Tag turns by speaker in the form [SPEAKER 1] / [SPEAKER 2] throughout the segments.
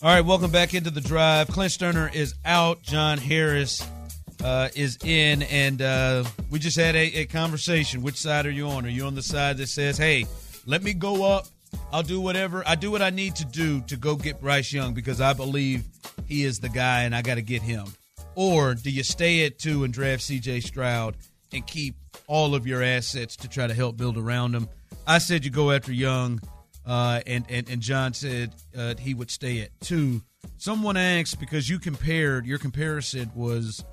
[SPEAKER 1] All right, welcome back into the drive. Clint Stoerner is out. John Harris uh, is in, and uh, we just had a, a conversation. Which side are you on? Are you on the side that says, "Hey, let me go up. I'll do whatever. I do what I need to do to go get Bryce Young because I believe he is the guy, and I got to get him." Or do you stay at two and draft C.J. Stroud and keep all of your assets to try to help build around him? I said you go after Young. Uh, and, and and John said uh, he would stay at two. Someone asked because you compared your comparison was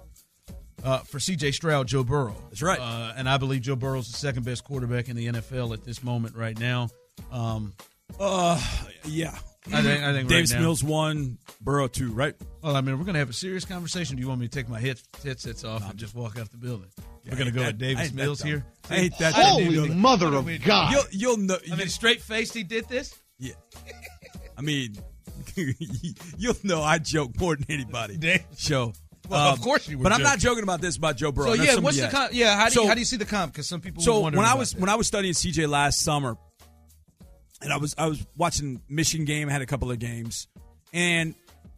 [SPEAKER 1] uh, for C.J. Stroud, Joe Burrow.
[SPEAKER 2] That's right,
[SPEAKER 1] uh, and I believe Joe Burrow's the second best quarterback in the NFL at this moment right now. Um,
[SPEAKER 2] uh, yeah,
[SPEAKER 1] I think I think
[SPEAKER 2] Davis
[SPEAKER 1] right now,
[SPEAKER 2] one, Burrow two, right?
[SPEAKER 1] Well, I mean, we're gonna have a serious conversation. Do you want me to take my head, headsets off and just walk out the building? We're gonna go
[SPEAKER 2] that-
[SPEAKER 1] with Davis Mills here.
[SPEAKER 2] Ain't that
[SPEAKER 3] Holy mother of God.
[SPEAKER 2] You'll, you'll know.
[SPEAKER 1] I mean, straight faced, he did this.
[SPEAKER 2] yeah. I mean, you'll know I joke more than anybody. Show.
[SPEAKER 1] Well, of course you were
[SPEAKER 2] But I'm not
[SPEAKER 1] joking.
[SPEAKER 2] joking about this about Joe Burrow.
[SPEAKER 1] So yeah, what's the comp? Yeah, how do you,
[SPEAKER 2] So-
[SPEAKER 1] how do you see the comp? Because some people
[SPEAKER 2] So when I was
[SPEAKER 1] that.
[SPEAKER 2] when I was studying CJ last summer, and I was I was watching Michigan game, I had a couple of games, and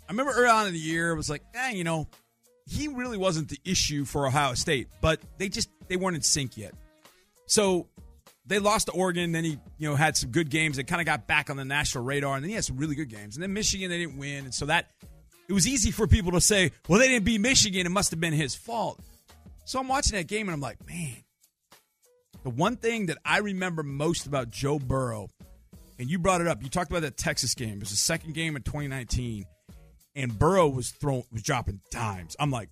[SPEAKER 2] I remember early on in the year, I was like, eh, you know, he really wasn't the issue for Ohio State, but they just they weren't in sync yet. So they lost to Oregon, then he you know had some good games that kind of got back on the national radar, and then he had some really good games, and then Michigan they didn't win, and so that it was easy for people to say, well, they didn't beat Michigan, it must have been his fault. So I'm watching that game and I'm like, man, the one thing that I remember most about Joe Burrow, and you brought it up, you talked about that Texas game. It was the second game in 2019, and Burrow was throwing was dropping dimes. I'm like,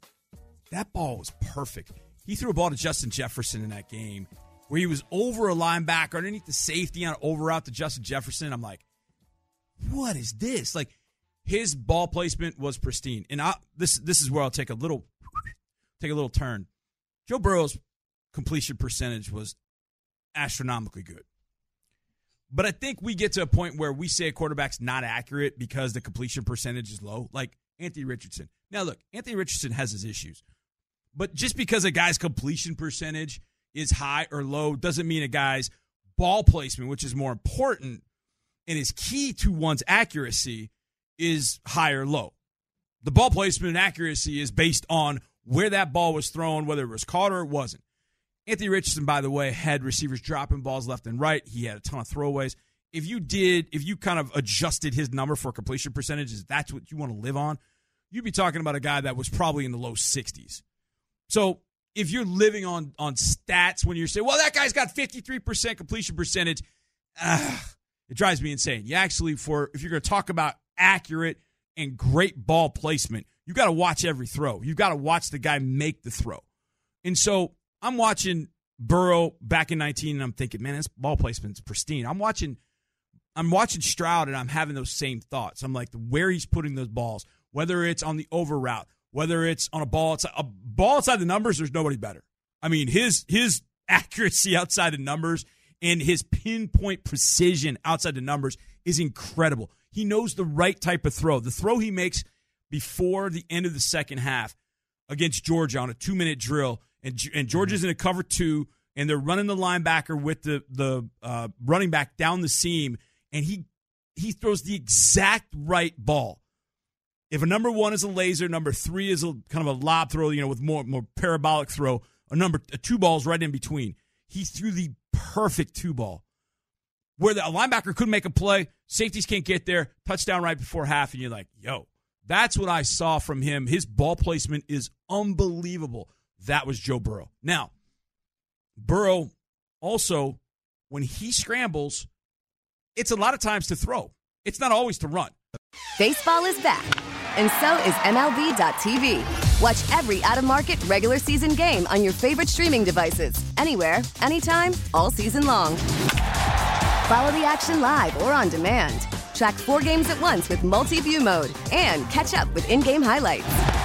[SPEAKER 2] that ball was perfect. He threw a ball to Justin Jefferson in that game where he was over a linebacker underneath the safety on over route to Justin Jefferson. I'm like, what is this? Like his ball placement was pristine. And I, this this is where I'll take a little take a little turn. Joe Burrow's completion percentage was astronomically good. But I think we get to a point where we say a quarterback's not accurate because the completion percentage is low, like Anthony Richardson. Now, look, Anthony Richardson has his issues. But just because a guy's completion percentage is high or low doesn't mean a guy's ball placement, which is more important and is key to one's accuracy, is high or low. The ball placement and accuracy is based on where that ball was thrown, whether it was caught or it wasn't. Anthony Richardson, by the way, had receivers dropping balls left and right. He had a ton of throwaways. If you did, if you kind of adjusted his number for completion percentages, that's what you want to live on, you'd be talking about a guy that was probably in the low 60s. So if you're living on on stats when you're saying, well, that guy's got 53% completion percentage, it drives me insane. You actually, for if you're going to talk about accurate and great ball placement, you got to watch every throw. You've got to watch the guy make the throw. And so I'm watching Burrow back in 19, and I'm thinking, man, this ball placement's pristine. I'm watching, I'm watching Stroud, and I'm having those same thoughts. I'm like, where he's putting those balls, whether it's on the over route, whether it's on a ball outside, a ball outside the numbers. There's nobody better. I mean, his his accuracy outside the numbers and his pinpoint precision outside the numbers is incredible. He knows the right type of throw. The throw he makes before the end of the second half against Georgia on a two minute drill, and and Georgia's in a cover two, and they're running the linebacker with the the uh, running back down the seam, and he he throws the exact right ball. If a number one is a laser, number three is a kind of a lob throw, you know, with more more parabolic throw. A number a two balls right in between. He threw the perfect two ball, where the a linebacker couldn't make a play, safeties can't get there, touchdown right before half, and you're like, yo, that's what I saw from him. His ball placement is unbelievable. That was Joe Burrow. Now, Burrow also, when he scrambles, it's a lot of times to throw. It's not always to run.
[SPEAKER 4] Baseball is back, and so is MLB.tv. Watch every out of market regular season game on your favorite streaming devices, anywhere, anytime, all season long. Follow the action live or on demand. Track four games at once with multi-view mode and catch up with in-game highlights.